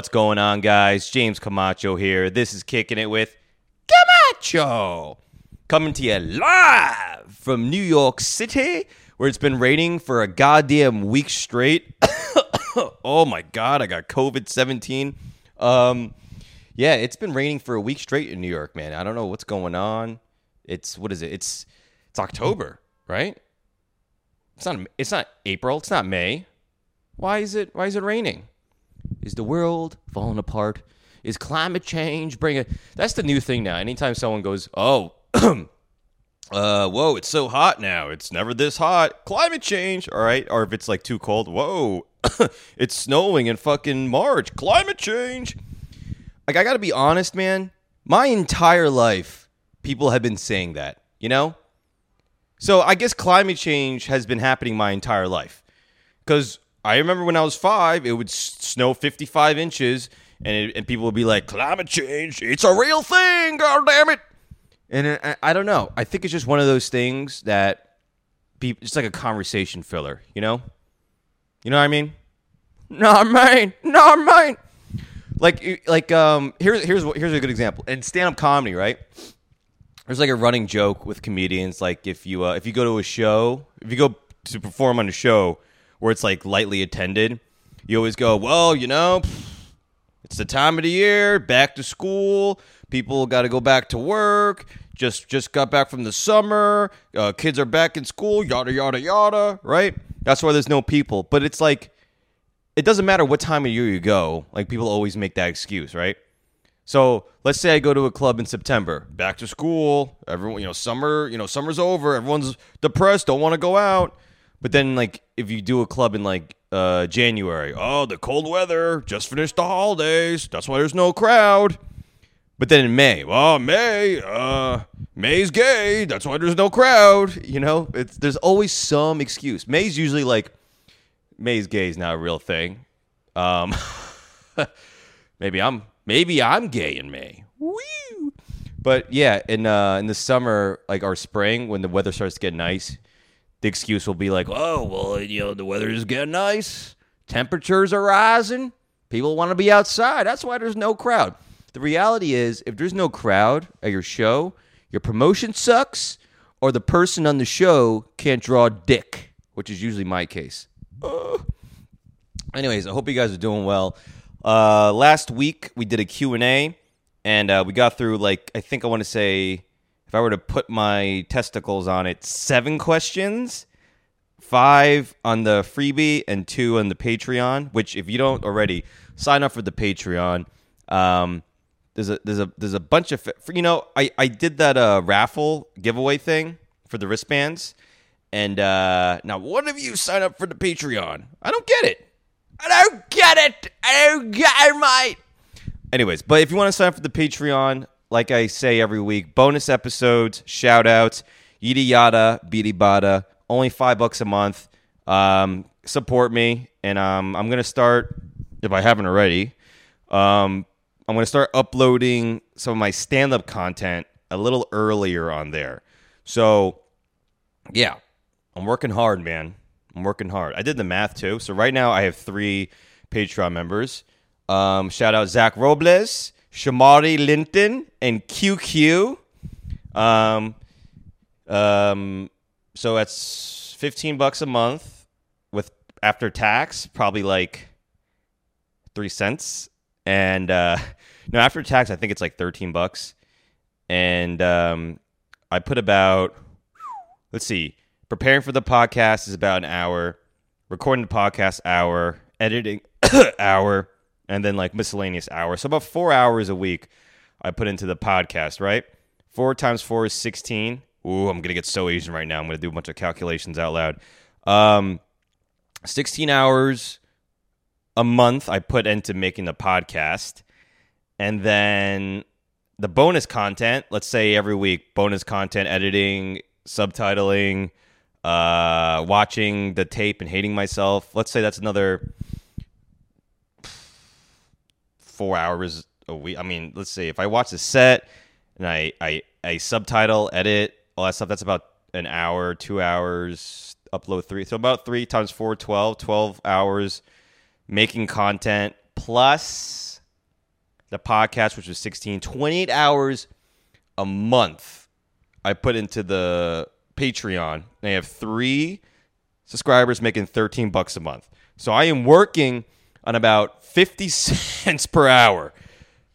What's going on, guys? James Camacho here. This is Kicking It with Camacho. Coming to you live from New York City, where it's been raining for a goddamn week straight. oh my god, I got COVID 17. Um, yeah, it's been raining for a week straight in New York, man. I don't know what's going on. It's what is it? It's it's October, right? It's not it's not April, it's not May. Why is it why is it raining? Is the world falling apart? Is climate change bringing? That's the new thing now. Anytime someone goes, "Oh, uh, whoa, it's so hot now. It's never this hot. Climate change." All right, or if it's like too cold, whoa, it's snowing in fucking March. Climate change. Like I got to be honest, man. My entire life, people have been saying that. You know. So I guess climate change has been happening my entire life. Because I remember when I was five, it would snow 55 inches, and, it, and people would be like, climate change, it's a real thing, god damn it. And I, I don't know. I think it's just one of those things that people, it's like a conversation filler, you know? You know what I mean? Not mine, not mine. Like, like, um, here's here's here's a good example. In stand-up comedy, right? there's like a running joke with comedians like if you uh, if you go to a show if you go to perform on a show where it's like lightly attended you always go well you know it's the time of the year back to school people got to go back to work just just got back from the summer uh, kids are back in school yada yada yada right that's why there's no people but it's like it doesn't matter what time of year you go like people always make that excuse right so let's say I go to a club in September, back to school. Everyone, you know, summer, you know, summer's over. Everyone's depressed, don't want to go out. But then, like, if you do a club in like uh, January, oh, the cold weather, just finished the holidays. That's why there's no crowd. But then in May, oh, May, uh, May's gay. That's why there's no crowd. You know, it's there's always some excuse. May's usually like May's gay is not a real thing. Um, maybe I'm maybe I'm gay in May. Woo! But yeah, in uh, in the summer, like our spring, when the weather starts to get nice, the excuse will be like, "Oh, well, you know, the weather is getting nice, temperatures are rising, people want to be outside. That's why there's no crowd." The reality is, if there's no crowd at your show, your promotion sucks, or the person on the show can't draw dick, which is usually my case. Ugh. Anyways, I hope you guys are doing well. Uh, last week we did a Q&A and uh, we got through like I think I want to say if I were to put my testicles on it, seven questions, five on the freebie and two on the Patreon. Which if you don't already sign up for the Patreon, um, there's a there's a there's a bunch of you know I I did that uh raffle giveaway thing for the wristbands, and uh, now one of you sign up for the Patreon. I don't get it. I don't get it. I don't get it, mate. Anyways, but if you want to sign up for the Patreon, like I say every week, bonus episodes, shout outs, yada yada, beady bada, only five bucks a month. Um, support me, and um, I'm gonna start if I haven't already. Um, I'm gonna start uploading some of my stand up content a little earlier on there. So, yeah, I'm working hard, man. I'm working hard. I did the math too. So right now I have three Patreon members. Um, shout out Zach Robles, Shamari Linton, and QQ. Um, um, so that's 15 bucks a month with after tax, probably like three cents. And uh, no, after tax, I think it's like 13 bucks. And um, I put about, let's see, preparing for the podcast is about an hour, recording the podcast hour, editing hour, and then like miscellaneous hours. So about four hours a week I put into the podcast, right? Four times four is 16. Ooh, I'm going to get so Asian right now. I'm going to do a bunch of calculations out loud. Um, 16 hours a month I put into making the podcast. And then the bonus content, let's say every week, bonus content, editing, subtitling, uh, watching the tape and hating myself. Let's say that's another four hours a week. I mean, let's say if I watch the set and I, I, I subtitle, edit, all that stuff, that's about an hour, two hours, upload three. So about three times four, 12, 12 hours making content plus the podcast, which was 16, 28 hours a month I put into the Patreon. I have three subscribers making 13 bucks a month. So I am working on about 50 cents per hour.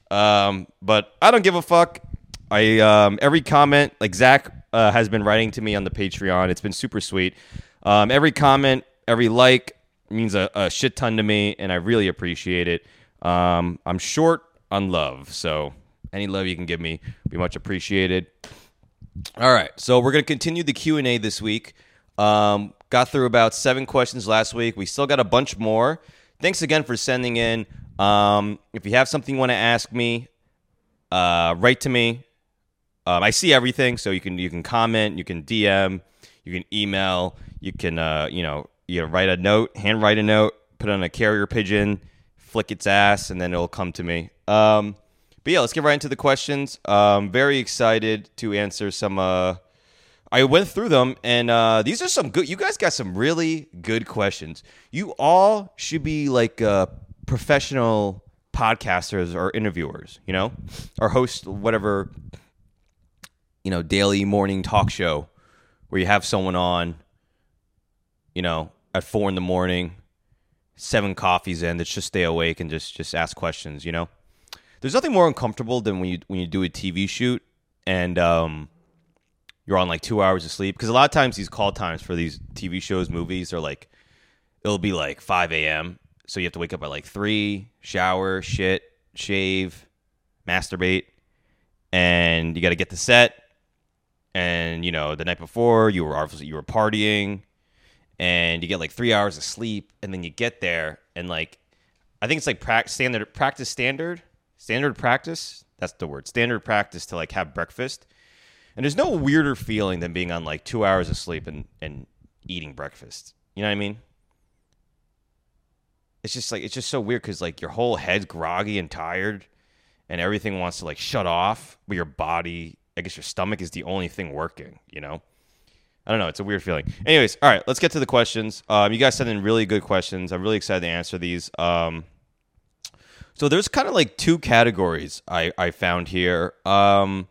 Um, but I don't give a fuck. I um, every comment like Zach uh, has been writing to me on the Patreon. It's been super sweet. Um, every comment, every like means a, a, shit ton to me, and I really appreciate it. Um, I'm short on love, so any love you can give me be much appreciated. All right, so we're gonna continue the Q and A this week. Um, got through about seven questions last week. We still got a bunch more. Thanks again for sending in. Um, if you have something you want to ask me, uh, write to me. Um, I see everything, so you can you can comment, you can DM, you can email, you can uh, you know you write a note, hand write a note, put it on a carrier pigeon, flick its ass, and then it'll come to me. Um, but yeah, let's get right into the questions. Um, very excited to answer some. Uh, I went through them, and uh, these are some good. You guys got some really good questions. You all should be like uh, professional podcasters or interviewers, you know, or host whatever, you know, daily morning talk show where you have someone on, you know, at four in the morning, seven coffees in, that just stay awake and just just ask questions, you know. There's nothing more uncomfortable than when you when you do a TV shoot and um, you're on like two hours of sleep because a lot of times these call times for these TV shows, movies are like it'll be like 5 a.m. So you have to wake up at like three, shower, shit, shave, masturbate, and you got to get the set. And you know the night before you were obviously you were partying, and you get like three hours of sleep, and then you get there and like I think it's like pra- standard practice standard standard practice. That's the word. Standard practice to like have breakfast. And there's no weirder feeling than being on like two hours of sleep and, and eating breakfast. You know what I mean? It's just like it's just so weird because like your whole head's groggy and tired, and everything wants to like shut off, but your body, I guess your stomach is the only thing working. You know? I don't know. It's a weird feeling. Anyways, all right, let's get to the questions. Um, you guys sent in really good questions. I'm really excited to answer these. Um, so there's kind of like two categories I, I found here. Um,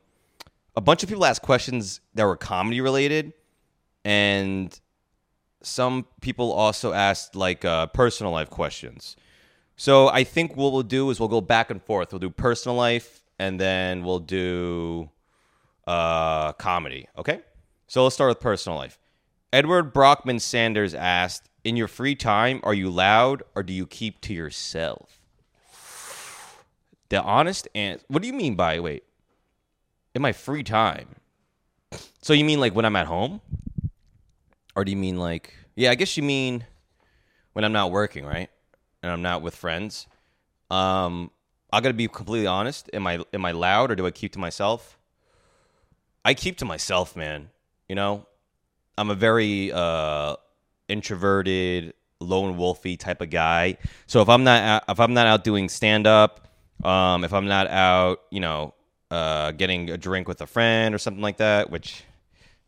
a bunch of people asked questions that were comedy related, and some people also asked like uh, personal life questions. So I think what we'll do is we'll go back and forth. We'll do personal life, and then we'll do uh, comedy. Okay. So let's start with personal life. Edward Brockman Sanders asked, "In your free time, are you loud or do you keep to yourself?" The honest answer. What do you mean by wait? In my free time. So you mean like when I'm at home? Or do you mean like yeah, I guess you mean when I'm not working, right? And I'm not with friends. Um I gotta be completely honest. Am I am I loud or do I keep to myself? I keep to myself, man. You know? I'm a very uh introverted, lone wolfy type of guy. So if I'm not out, if I'm not out doing stand up um, if I'm not out, you know, uh, getting a drink with a friend or something like that, which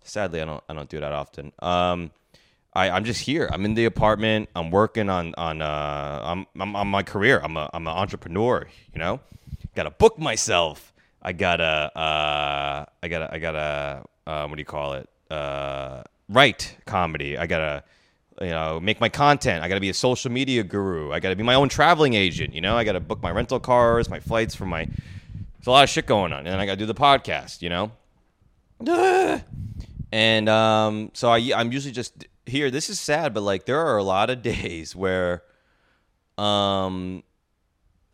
sadly I don't I don't do that often. Um, I, I'm just here. I'm in the apartment. I'm working on on uh, I'm, I'm on my career. I'm a I'm an entrepreneur. You know, gotta book myself. I gotta uh, I gotta I gotta uh, what do you call it? Uh, write comedy. I gotta you know, make my content. I got to be a social media guru. I got to be my own traveling agent. You know, I got to book my rental cars, my flights for my. There's a lot of shit going on, and I got to do the podcast. You know, and um, so I, I'm usually just here. This is sad, but like there are a lot of days where, um,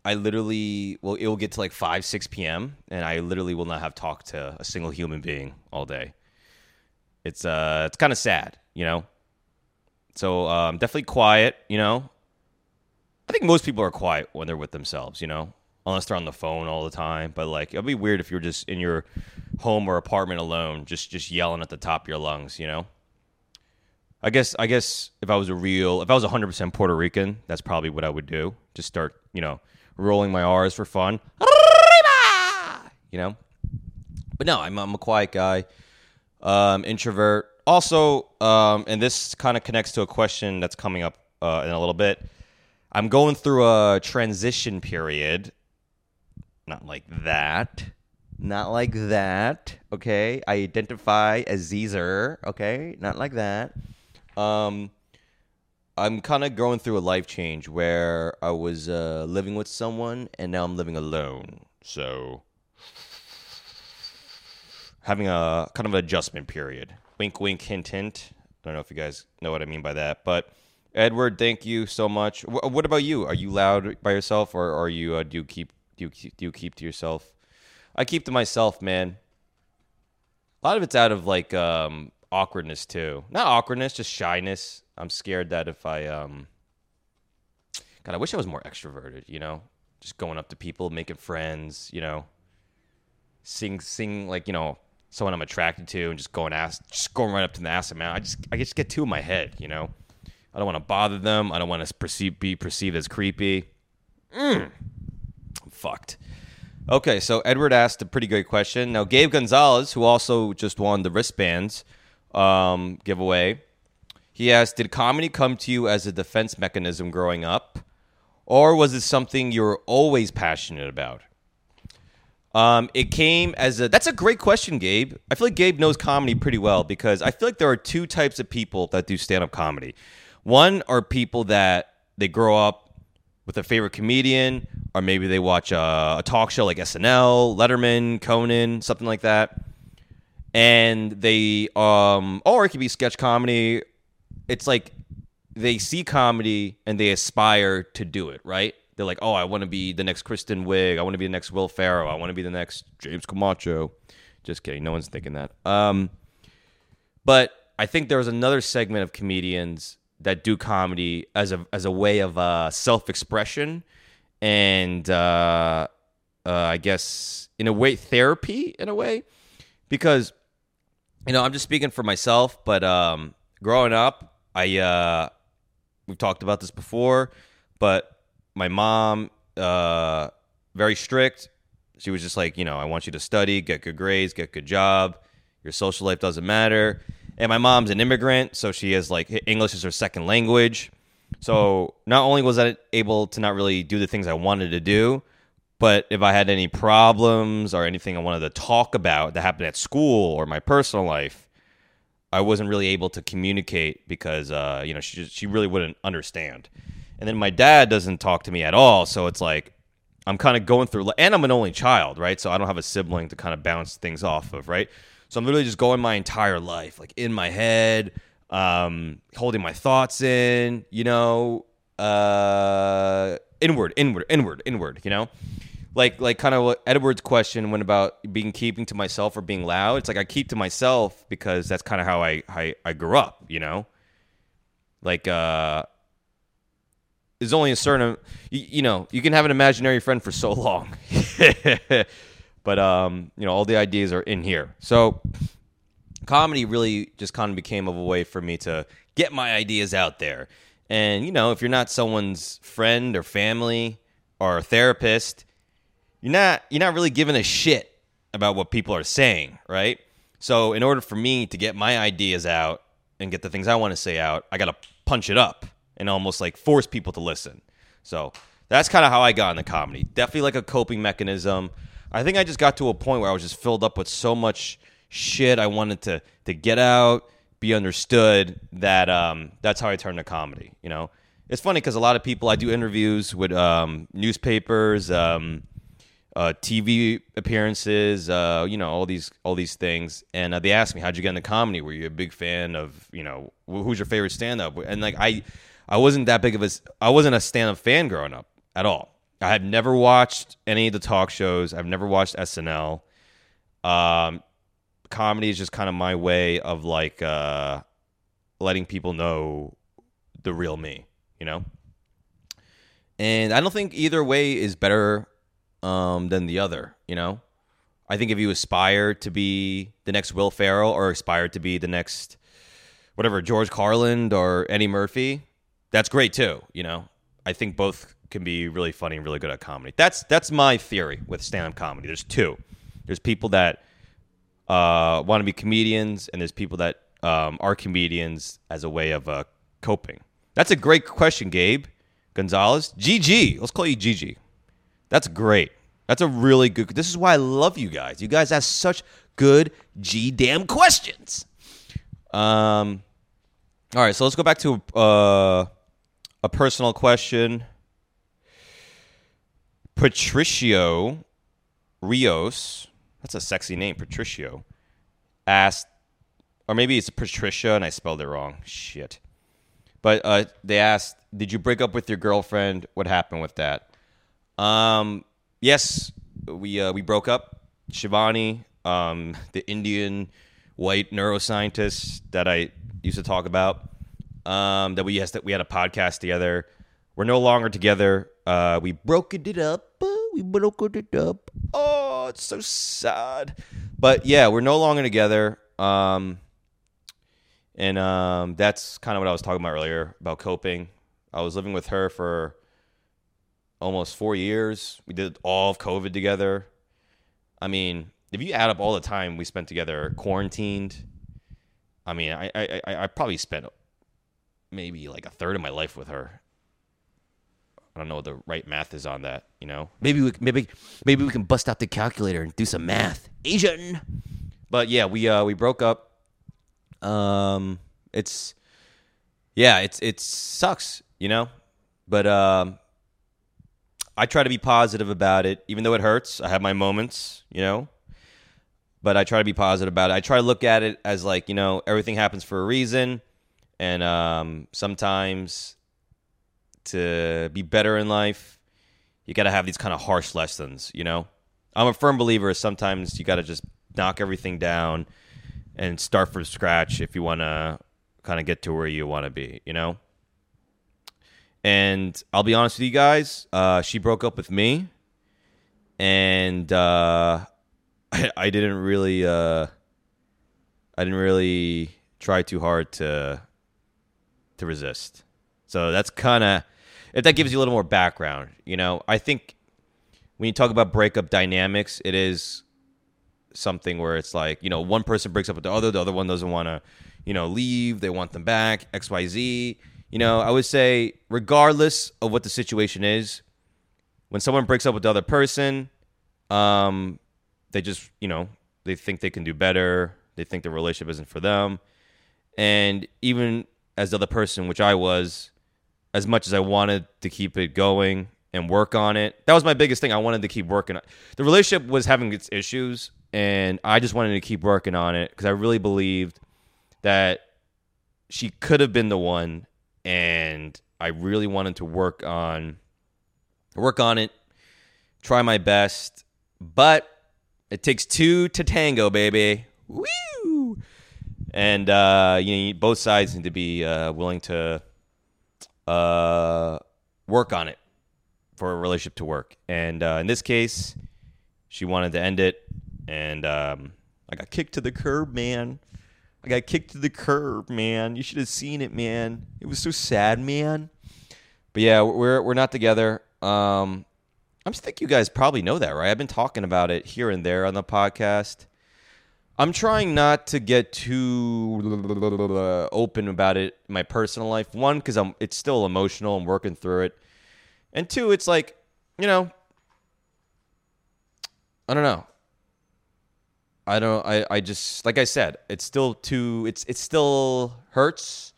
I literally well, it will get to like five, six p.m. and I literally will not have talked to a single human being all day. It's uh, it's kind of sad, you know so um, definitely quiet, you know. I think most people are quiet when they're with themselves, you know, unless they're on the phone all the time. But like, it'd be weird if you're just in your home or apartment alone, just just yelling at the top of your lungs, you know. I guess I guess if I was a real, if I was 100% Puerto Rican, that's probably what I would do. Just start, you know, rolling my R's for fun, you know. But no, I'm I'm a quiet guy, um, introvert also, um, and this kind of connects to a question that's coming up uh, in a little bit. I'm going through a transition period. Not like that. Not like that. Okay. I identify as Caesar. Okay. Not like that. Um, I'm kind of going through a life change where I was uh, living with someone and now I'm living alone. So having a kind of adjustment period. Wink, wink, hint, hint. I don't know if you guys know what I mean by that, but Edward, thank you so much. Wh- what about you? Are you loud by yourself, or are you uh, do you keep do you keep, do you keep to yourself? I keep to myself, man. A lot of it's out of like um, awkwardness too. Not awkwardness, just shyness. I'm scared that if I um, God, I wish I was more extroverted. You know, just going up to people, making friends. You know, sing sing like you know someone I'm attracted to, and just going ask, just going right up to ask them out. I just I just get two in my head. You know, I don't want to bother them. I don't want to perceive be perceived as creepy. Mm. Fucked. Okay, so Edward asked a pretty great question. Now, Gabe Gonzalez, who also just won the wristbands um, giveaway, he asked, "Did comedy come to you as a defense mechanism growing up, or was it something you were always passionate about?" Um, it came as a. That's a great question, Gabe. I feel like Gabe knows comedy pretty well because I feel like there are two types of people that do stand-up comedy. One are people that they grow up with a favorite comedian, or maybe they watch a, a talk show like SNL, Letterman, Conan, something like that, and they um, or it could be sketch comedy. It's like they see comedy and they aspire to do it, right? They're like, oh, I want to be the next Kristen Wiig. I want to be the next Will Ferrell. I want to be the next James Camacho. Just kidding. No one's thinking that. Um, but I think there was another segment of comedians that do comedy as a as a way of uh, self expression and uh, uh, I guess in a way therapy in a way because you know I'm just speaking for myself, but um, growing up, I uh, we've talked about this before, but my mom uh, very strict. She was just like, you know, I want you to study, get good grades, get a good job. Your social life doesn't matter. And my mom's an immigrant, so she has like English is her second language. So not only was I able to not really do the things I wanted to do, but if I had any problems or anything I wanted to talk about that happened at school or my personal life, I wasn't really able to communicate because uh, you know she just, she really wouldn't understand. And then my dad doesn't talk to me at all, so it's like I'm kind of going through, and I'm an only child, right? So I don't have a sibling to kind of bounce things off of, right? So I'm literally just going my entire life, like in my head, um, holding my thoughts in, you know, uh, inward, inward, inward, inward, you know, like like kind of what Edward's question went about being keeping to myself or being loud. It's like I keep to myself because that's kind of how I, I I grew up, you know, like uh there's only a certain you, you, know you can have an imaginary friend for so long. But um you know all the ideas are in here. So comedy really just kind of became a way for me to get my ideas out there and you know if you're not someone's friend or family or therapist you're not you're not really giving a shit about what people are saying right so in order for me to get my ideas out and get the things i want to say out i got to punch it up and almost like force people to listen. So that's kind of how I got into comedy. Definitely like a coping mechanism. I think I just got to a point where I was just filled up with so much shit I wanted to to get out, be understood. That um, that's how I turned to comedy. You know, it's funny because a lot of people I do interviews with um, newspapers, um, uh, TV appearances, uh, you know, all these all these things, and uh, they ask me, "How'd you get into comedy? Were you a big fan of you know who's your favorite stand up?" And like I I wasn't that big of a I wasn't a stand up fan growing up at all. I had never watched any of the talk shows. I've never watched SNL. Um, comedy is just kind of my way of like uh, letting people know the real me, you know. And I don't think either way is better um, than the other, you know. I think if you aspire to be the next Will Ferrell or aspire to be the next whatever George Carlin or Eddie Murphy, that's great too. You know, I think both can be really funny and really good at comedy. That's that's my theory with stand-up comedy. There's two. There's people that uh, want to be comedians, and there's people that um, are comedians as a way of uh, coping. That's a great question, Gabe. Gonzalez, GG. Let's call you GG. That's great. That's a really good. This is why I love you guys. You guys ask such good G damn questions. Um. All right, so let's go back to uh, a personal question. Patricio Rios, that's a sexy name, Patricio, asked, or maybe it's Patricia and I spelled it wrong. Shit. But uh, they asked, "Did you break up with your girlfriend? What happened with that?" Um, yes, we uh, we broke up. Shivani, um, the Indian white neuroscientist that I used to talk about, um, that we yes that we had a podcast together. We're no longer together. Uh, we broke it up. We broke it up. Oh, it's so sad. But yeah, we're no longer together. Um, and um, that's kind of what I was talking about earlier about coping. I was living with her for almost four years. We did all of COVID together. I mean, if you add up all the time we spent together, quarantined, I mean, I I, I, I probably spent maybe like a third of my life with her. I don't know what the right math is on that. You know, maybe we maybe maybe we can bust out the calculator and do some math. Asian. But yeah, we uh we broke up. Um, it's yeah, it's it sucks, you know, but um, I try to be positive about it, even though it hurts. I have my moments, you know, but I try to be positive about it. I try to look at it as like you know everything happens for a reason, and um, sometimes to be better in life, you got to have these kind of harsh lessons, you know. I'm a firm believer. Sometimes you got to just knock everything down and start from scratch if you want to kind of get to where you want to be, you know? And I'll be honest with you guys, uh, she broke up with me, and uh, I, I, didn't really, uh, I didn't really try too hard to to resist. So that's kind of, if that gives you a little more background, you know, I think when you talk about breakup dynamics, it is something where it's like you know one person breaks up with the other, the other one doesn't want to you know leave, they want them back, X Y Z. You know, I would say regardless of what the situation is, when someone breaks up with the other person, um, they just you know they think they can do better. They think the relationship isn't for them, and even as the other person, which I was, as much as I wanted to keep it going and work on it. That was my biggest thing. I wanted to keep working. On The relationship was having its issues, and I just wanted to keep working on it because I really believed that she could have been the one, and I really wanted to work on work on it, try my best, but it takes two to tango, baby. Woo! And uh, you know, both sides need to be uh, willing to uh, work on it for a relationship to work. And uh, in this case, she wanted to end it and um, I got kicked to the curb, man. I got kicked to the curb, man. You should have seen it, man. It was so sad, man. But yeah, we're we're not together. Um, I'm think you guys probably know that, right? I've been talking about it here and there on the podcast. I'm trying not to get too open about it my personal life. One, because I'm it's still emotional. I'm working through it, and two, it's like you know, I don't know. I don't. I. I just like I said. It's still too. It's. It still hurts.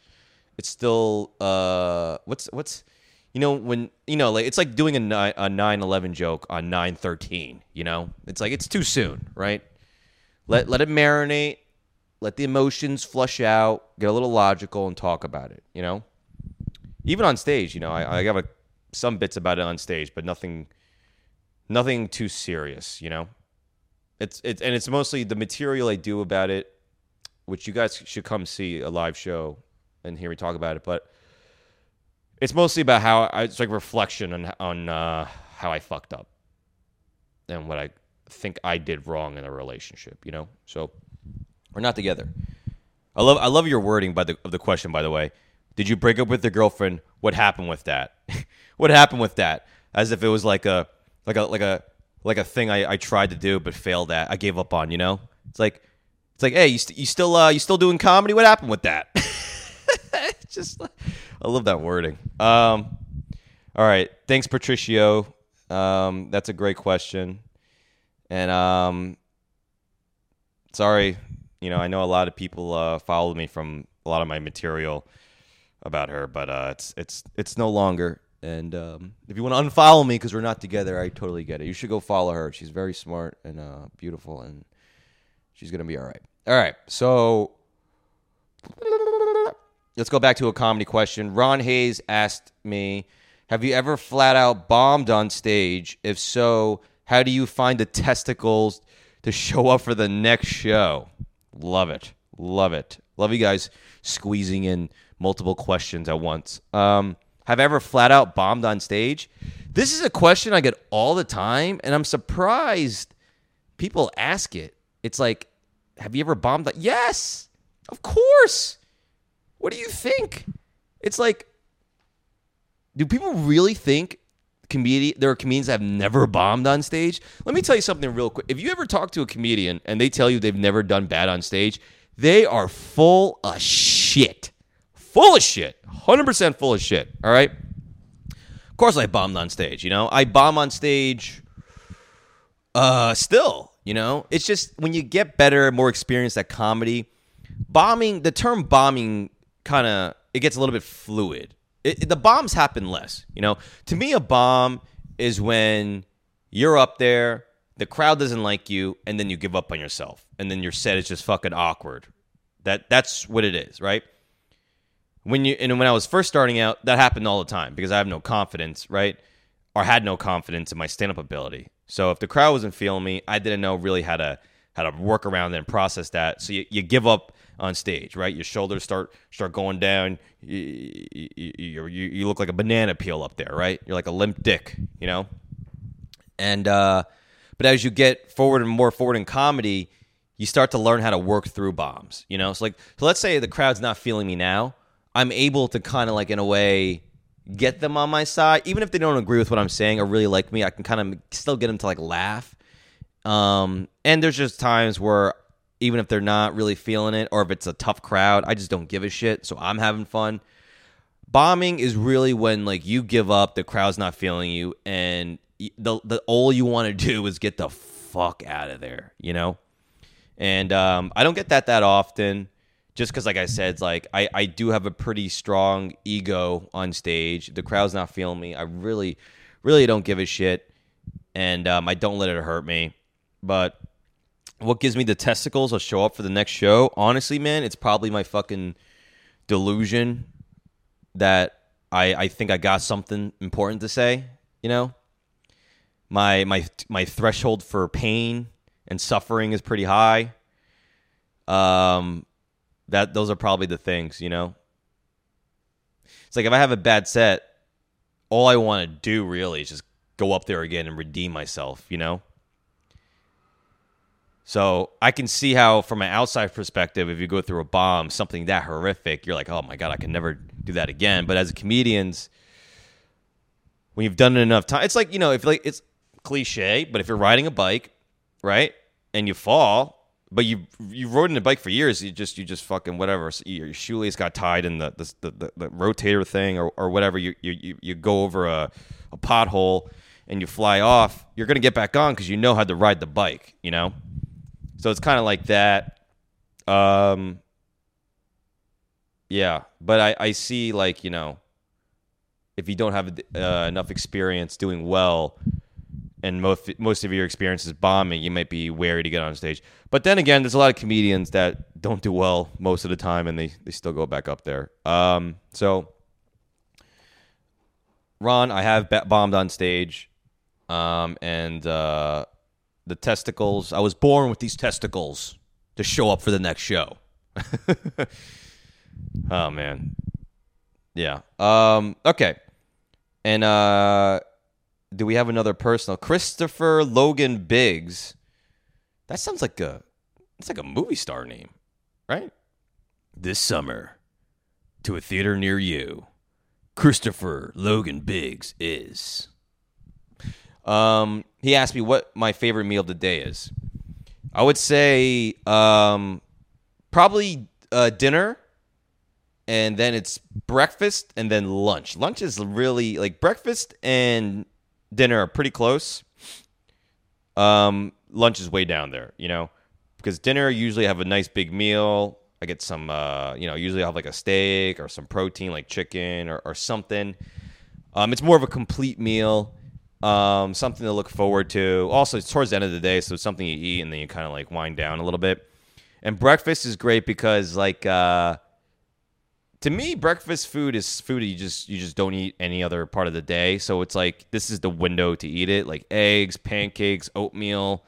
It's still. Uh. What's. What's. You know when you know like it's like doing a nine a nine eleven joke on nine thirteen. You know it's like it's too soon, right? Let let it marinate. Let the emotions flush out. Get a little logical and talk about it. You know. Even on stage, you know, I, I have a, some bits about it on stage, but nothing. Nothing too serious. You know. It's it's and it's mostly the material I do about it, which you guys should come see a live show and hear me talk about it. But it's mostly about how I, it's like reflection on on uh, how I fucked up and what I think I did wrong in a relationship. You know, so we're not together. I love I love your wording by the of the question. By the way, did you break up with your girlfriend? What happened with that? what happened with that? As if it was like a like a like a like a thing I, I tried to do but failed at. I gave up on. You know, it's like it's like, hey, you, st- you still uh, you still doing comedy? What happened with that? Just I love that wording. Um, All right. Thanks, Patricio. Um, that's a great question. And um, sorry, you know, I know a lot of people uh, followed me from a lot of my material about her, but uh, it's it's it's no longer. And um, if you want to unfollow me because we're not together, I totally get it. You should go follow her. She's very smart and uh, beautiful, and she's gonna be all right. All right, so let's go back to a comedy question. Ron Hayes asked me, "Have you ever flat out bombed on stage? If so, how do you find the testicles to show up for the next show?" Love it, love it, love you guys squeezing in multiple questions at once. Um, have I ever flat out bombed on stage? This is a question I get all the time, and I'm surprised people ask it. It's like, have you ever bombed? Yes, of course. What do you think? It's like, do people really think comedian there are comedians that have never bombed on stage? Let me tell you something real quick. If you ever talk to a comedian and they tell you they've never done bad on stage, they are full of shit. Full of shit. 100% full of shit. All right? Of course I bombed on stage, you know? I bomb on stage uh still, you know? It's just when you get better, more experienced at comedy, bombing, the term bombing kind of it gets a little bit fluid. It, it, the bombs happen less, you know? To me a bomb is when you're up there, the crowd doesn't like you and then you give up on yourself and then your set is just fucking awkward. That that's what it is, right? when you and when I was first starting out, that happened all the time because I have no confidence, right? Or had no confidence in my stand up ability. So if the crowd wasn't feeling me, I didn't know really how to how to work around and process that. So you, you give up on stage, right? Your shoulders start start going down. You, you, you, you look like a banana peel up there, right? You're like a limp dick, you know. And uh, but as you get forward and more forward in comedy, you start to learn how to work through bombs, you know. So like, so let's say the crowd's not feeling me now I'm able to kind of like in a way get them on my side, even if they don't agree with what I'm saying or really like me. I can kind of still get them to like laugh. Um, and there's just times where even if they're not really feeling it or if it's a tough crowd, I just don't give a shit. So I'm having fun. Bombing is really when like you give up, the crowd's not feeling you, and the the all you want to do is get the fuck out of there, you know. And um, I don't get that that often just because, like I said, like I, I do have a pretty strong ego on stage. The crowd's not feeling me. I really, really don't give a shit, and um, I don't let it hurt me. But what gives me the testicles to show up for the next show? Honestly, man, it's probably my fucking delusion that I I think I got something important to say. You know, my my my threshold for pain and suffering is pretty high. Um, that those are probably the things, you know. It's like if I have a bad set, all I want to do really is just go up there again and redeem myself, you know. So I can see how, from an outside perspective, if you go through a bomb, something that horrific, you're like, oh my god, I can never do that again. But as comedians, when you've done it enough time, it's like you know, if like it's cliche, but if you're riding a bike, right, and you fall, but you you rode in a bike for years. You just you just fucking whatever. Your shoelace got tied in the the, the, the rotator thing or, or whatever. You, you you go over a, a pothole and you fly off. You're gonna get back on because you know how to ride the bike. You know, so it's kind of like that. Um, yeah, but I I see like you know, if you don't have uh, enough experience doing well and most most of your experience is bombing, you might be wary to get on stage. But then again, there's a lot of comedians that don't do well most of the time, and they they still go back up there. Um, so, Ron, I have bombed on stage, um, and uh, the testicles. I was born with these testicles to show up for the next show. oh man, yeah. Um, okay, and uh do we have another personal? Christopher Logan Biggs. That sounds like a it's like a movie star name, right? This summer, to a theater near you, Christopher Logan Biggs is. Um, he asked me what my favorite meal of the day is. I would say um, probably uh, dinner, and then it's breakfast and then lunch. Lunch is really like breakfast and dinner are pretty close. Um, lunch is way down there, you know, because dinner usually have a nice big meal. I get some, uh, you know, usually I have like a steak or some protein like chicken or, or something. Um, it's more of a complete meal, um, something to look forward to. Also, it's towards the end of the day, so it's something you eat and then you kind of like wind down a little bit. And breakfast is great because like uh, to me, breakfast food is food you just you just don't eat any other part of the day. So it's like this is the window to eat it, like eggs, pancakes, oatmeal,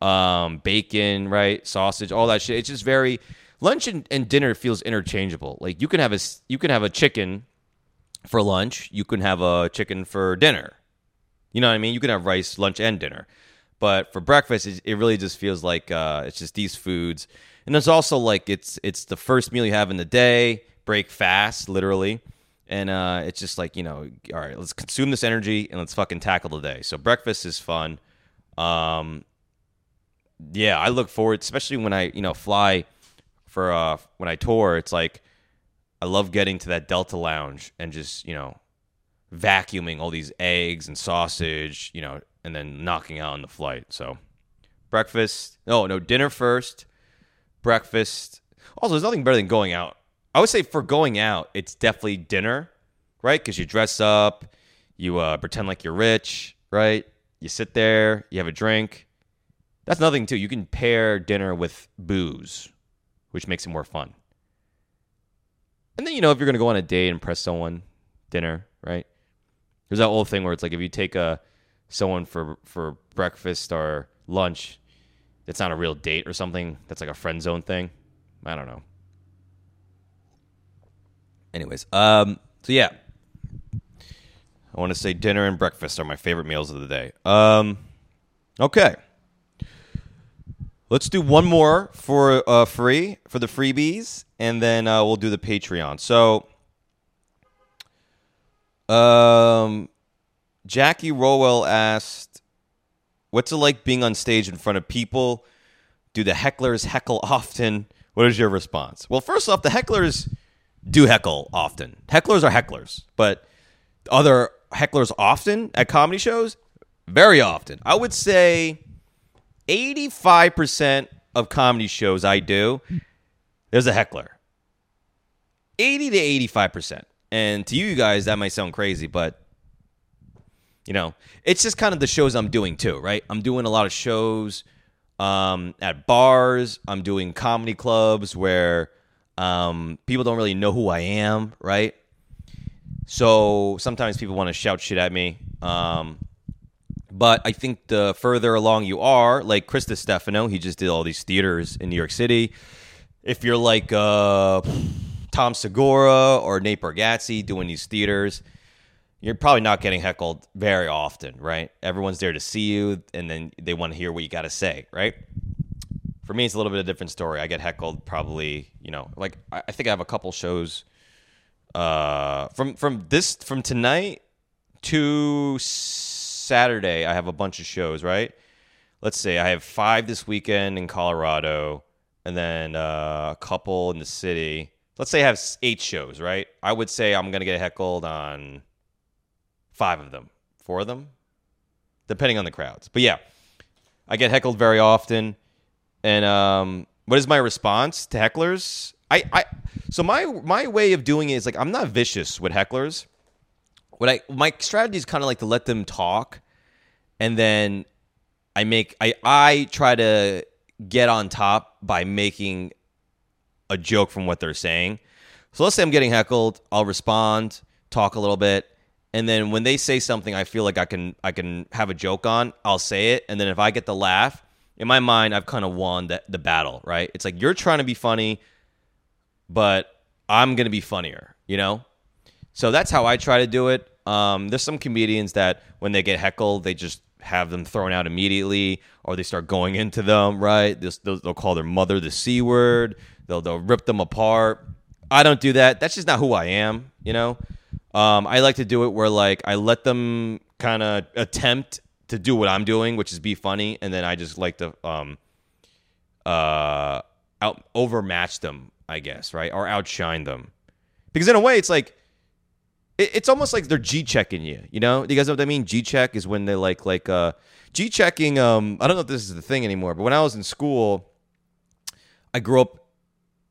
um, bacon, right, sausage, all that shit. It's just very lunch and, and dinner feels interchangeable. Like you can have a you can have a chicken for lunch, you can have a chicken for dinner. You know what I mean? You can have rice, lunch, and dinner. But for breakfast, it, really just feels like uh, it's just these foods, and it's also like it's it's the first meal you have in the day. Break fast, literally, and uh, it's just like you know, all right, let's consume this energy and let's fucking tackle the day. So breakfast is fun. Um, yeah, I look forward, especially when I you know fly for uh when I tour. It's like I love getting to that Delta Lounge and just you know vacuuming all these eggs and sausage, you know, and then knocking out on the flight. So breakfast, no, no, dinner first, breakfast. Also, there's nothing better than going out. I would say for going out, it's definitely dinner, right? Because you dress up, you uh, pretend like you're rich, right? You sit there, you have a drink. That's nothing too. You can pair dinner with booze, which makes it more fun. And then you know if you're gonna go on a date and impress someone, dinner, right? There's that old thing where it's like if you take a someone for for breakfast or lunch, it's not a real date or something. That's like a friend zone thing. I don't know. Anyways, um, so yeah, I want to say dinner and breakfast are my favorite meals of the day. Um, okay, let's do one more for uh, free for the freebies, and then uh, we'll do the Patreon. So, um, Jackie Rowell asked, "What's it like being on stage in front of people? Do the hecklers heckle often? What is your response?" Well, first off, the hecklers do heckle often. Hecklers are hecklers, but other hecklers often at comedy shows, very often. I would say 85% of comedy shows I do, there's a heckler. 80 to 85%. And to you guys, that might sound crazy, but you know, it's just kind of the shows I'm doing too, right? I'm doing a lot of shows um, at bars. I'm doing comedy clubs where um, people don't really know who I am, right? So sometimes people want to shout shit at me. Um, but I think the further along you are, like Chris Distefano, he just did all these theaters in New York City. If you're like uh, Tom Segura or Nate Bargatze doing these theaters, you're probably not getting heckled very often, right? Everyone's there to see you, and then they want to hear what you got to say, right? For me, it's a little bit of a different story. I get heckled probably, you know, like I think I have a couple shows uh, from from this from tonight to Saturday. I have a bunch of shows, right? Let's say I have five this weekend in Colorado, and then uh, a couple in the city. Let's say I have eight shows, right? I would say I'm gonna get heckled on five of them, four of them, depending on the crowds. But yeah, I get heckled very often. And um, what is my response to hecklers? I, I so my my way of doing it is like I'm not vicious with hecklers. What I my strategy is kind of like to let them talk, and then I make I I try to get on top by making a joke from what they're saying. So let's say I'm getting heckled, I'll respond, talk a little bit, and then when they say something I feel like I can I can have a joke on, I'll say it, and then if I get the laugh, in my mind I've kind of won the, the battle, right? It's like you're trying to be funny, but I'm going to be funnier, you know? So that's how I try to do it. Um, there's some comedians that when they get heckled, they just have them thrown out immediately, or they start going into them. Right? They'll, they'll call their mother the c word. They'll they'll rip them apart. I don't do that. That's just not who I am. You know. Um, I like to do it where like I let them kind of attempt to do what I'm doing, which is be funny, and then I just like to um, uh, out overmatch them, I guess, right, or outshine them. because in a way, it's like it, it's almost like they're G checking you. You know, you guys know what I mean? G check is when they like like uh G checking. Um, I don't know if this is the thing anymore, but when I was in school, I grew up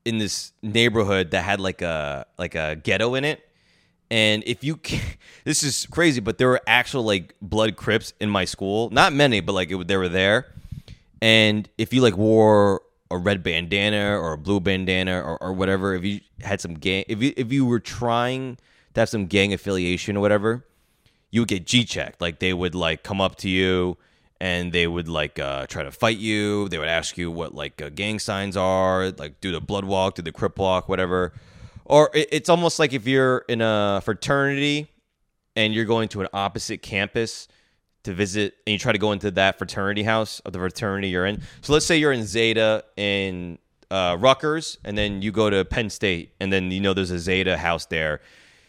in this neighborhood that had like a like a ghetto in it. And if you, this is crazy, but there were actual like blood crips in my school. Not many, but like it, they were there. And if you like wore a red bandana or a blue bandana or, or whatever, if you had some gang, if you if you were trying to have some gang affiliation or whatever, you would get G checked. Like they would like come up to you and they would like uh, try to fight you. They would ask you what like uh, gang signs are, like do the blood walk, do the crip walk, whatever. Or it, it's almost like if you're in a fraternity and you're going to an opposite campus to visit, and you try to go into that fraternity house of the fraternity you're in. So let's say you're in Zeta in uh, Rutgers, and then you go to Penn State, and then you know there's a Zeta house there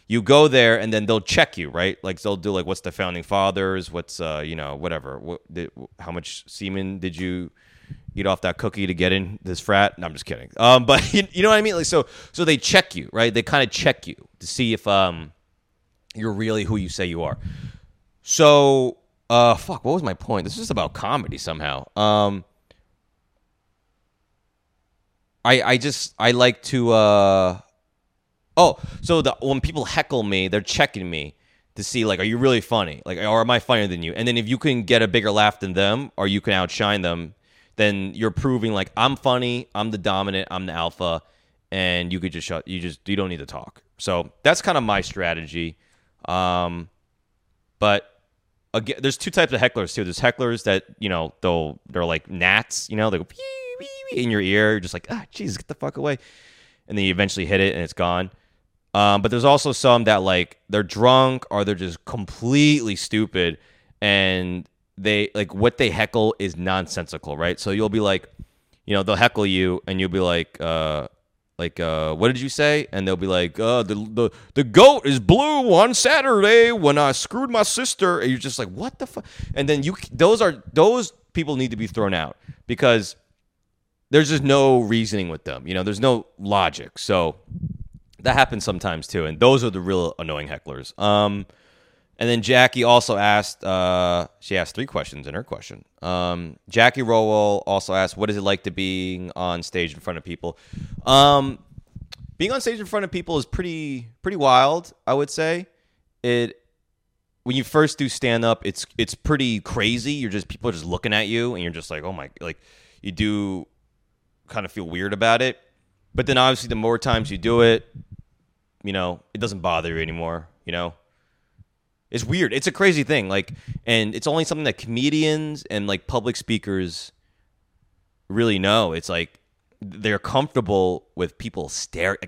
you go there and then they'll check you, right? Like they'll do like what's the founding fathers, what's uh, you know, whatever. What did, how much semen did you eat off that cookie to get in this frat? No, I'm just kidding. Um, but you, you know what I mean? Like so so they check you, right? They kind of check you to see if um you're really who you say you are. So uh fuck, what was my point? This is just about comedy somehow. Um I I just I like to uh Oh, so the when people heckle me, they're checking me to see like, are you really funny? Like, or am I funnier than you? And then if you can get a bigger laugh than them, or you can outshine them, then you're proving like I'm funny, I'm the dominant, I'm the alpha, and you could just shut. You just you don't need to talk. So that's kind of my strategy. Um, but again, there's two types of hecklers too. There's hecklers that you know they'll they're like gnats, you know, they go in your ear. You're just like, ah, Jesus, get the fuck away, and then you eventually hit it and it's gone. Um, but there's also some that like they're drunk or they're just completely stupid and they like what they heckle is nonsensical, right? So you'll be like, you know, they'll heckle you and you'll be like, uh, like, uh, what did you say? And they'll be like, uh, the the the goat is blue on Saturday when I screwed my sister. And you're just like, what the fuck? And then you, those are those people need to be thrown out because there's just no reasoning with them. You know, there's no logic. So that happens sometimes too, and those are the real annoying hecklers. Um, and then Jackie also asked, uh, she asked three questions in her question. Um, Jackie Rowell also asked, "What is it like to being on stage in front of people?" Um, being on stage in front of people is pretty pretty wild. I would say it when you first do stand up, it's it's pretty crazy. You're just people are just looking at you, and you're just like, oh my, like you do kind of feel weird about it. But then obviously, the more times you do it, you know, it doesn't bother you anymore, you know? It's weird. It's a crazy thing. Like, and it's only something that comedians and like public speakers really know. It's like they're comfortable with people staring.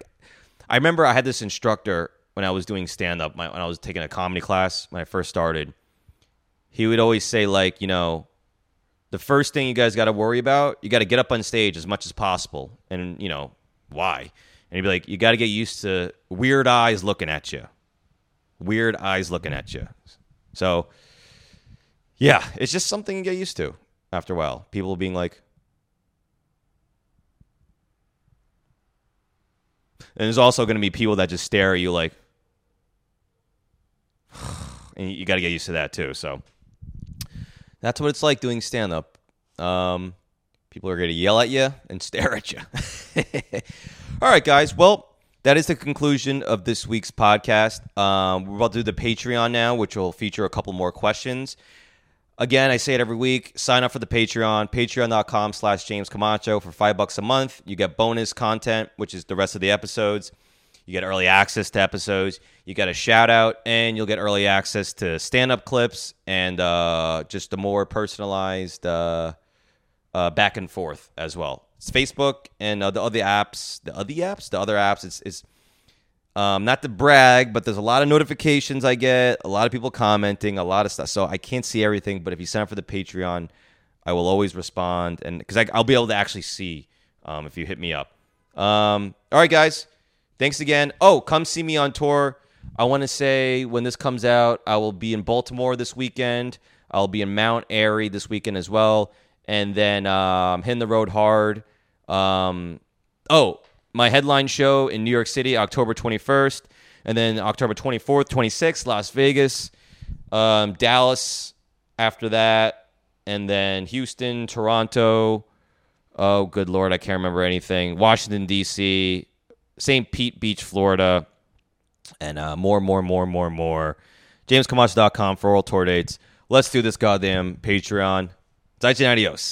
I remember I had this instructor when I was doing stand up, when I was taking a comedy class when I first started. He would always say, like, you know, the first thing you guys got to worry about, you got to get up on stage as much as possible. And, you know, why? And he'd be like, "You got to get used to weird eyes looking at you, weird eyes looking at you." So, yeah, it's just something you get used to after a while. People being like, and there's also going to be people that just stare at you like, and you got to get used to that too. So, that's what it's like doing stand up. Um, people are going to yell at you and stare at you. All right, guys. Well, that is the conclusion of this week's podcast. Um, we're about to do the Patreon now, which will feature a couple more questions. Again, I say it every week. Sign up for the Patreon, patreon.com slash James Camacho for five bucks a month. You get bonus content, which is the rest of the episodes. You get early access to episodes. You get a shout out, and you'll get early access to stand up clips and uh, just a more personalized uh, uh, back and forth as well. It's Facebook and uh, the other apps, the other apps, the other apps. It's, it's um, not to brag, but there's a lot of notifications I get, a lot of people commenting, a lot of stuff. So I can't see everything, but if you sign up for the Patreon, I will always respond, and because I'll be able to actually see um, if you hit me up. Um, all right, guys, thanks again. Oh, come see me on tour. I want to say when this comes out, I will be in Baltimore this weekend. I'll be in Mount Airy this weekend as well and then um, hitting the road hard. Um, oh, my headline show in New York City, October 21st, and then October 24th, 26th, Las Vegas, um, Dallas after that, and then Houston, Toronto. Oh, good lord, I can't remember anything. Washington D.C., St. Pete Beach, Florida, and uh, more, more, more, more, more. JamesCamacho.com for all tour dates. Let's do this goddamn Patreon. 第一にアディオス。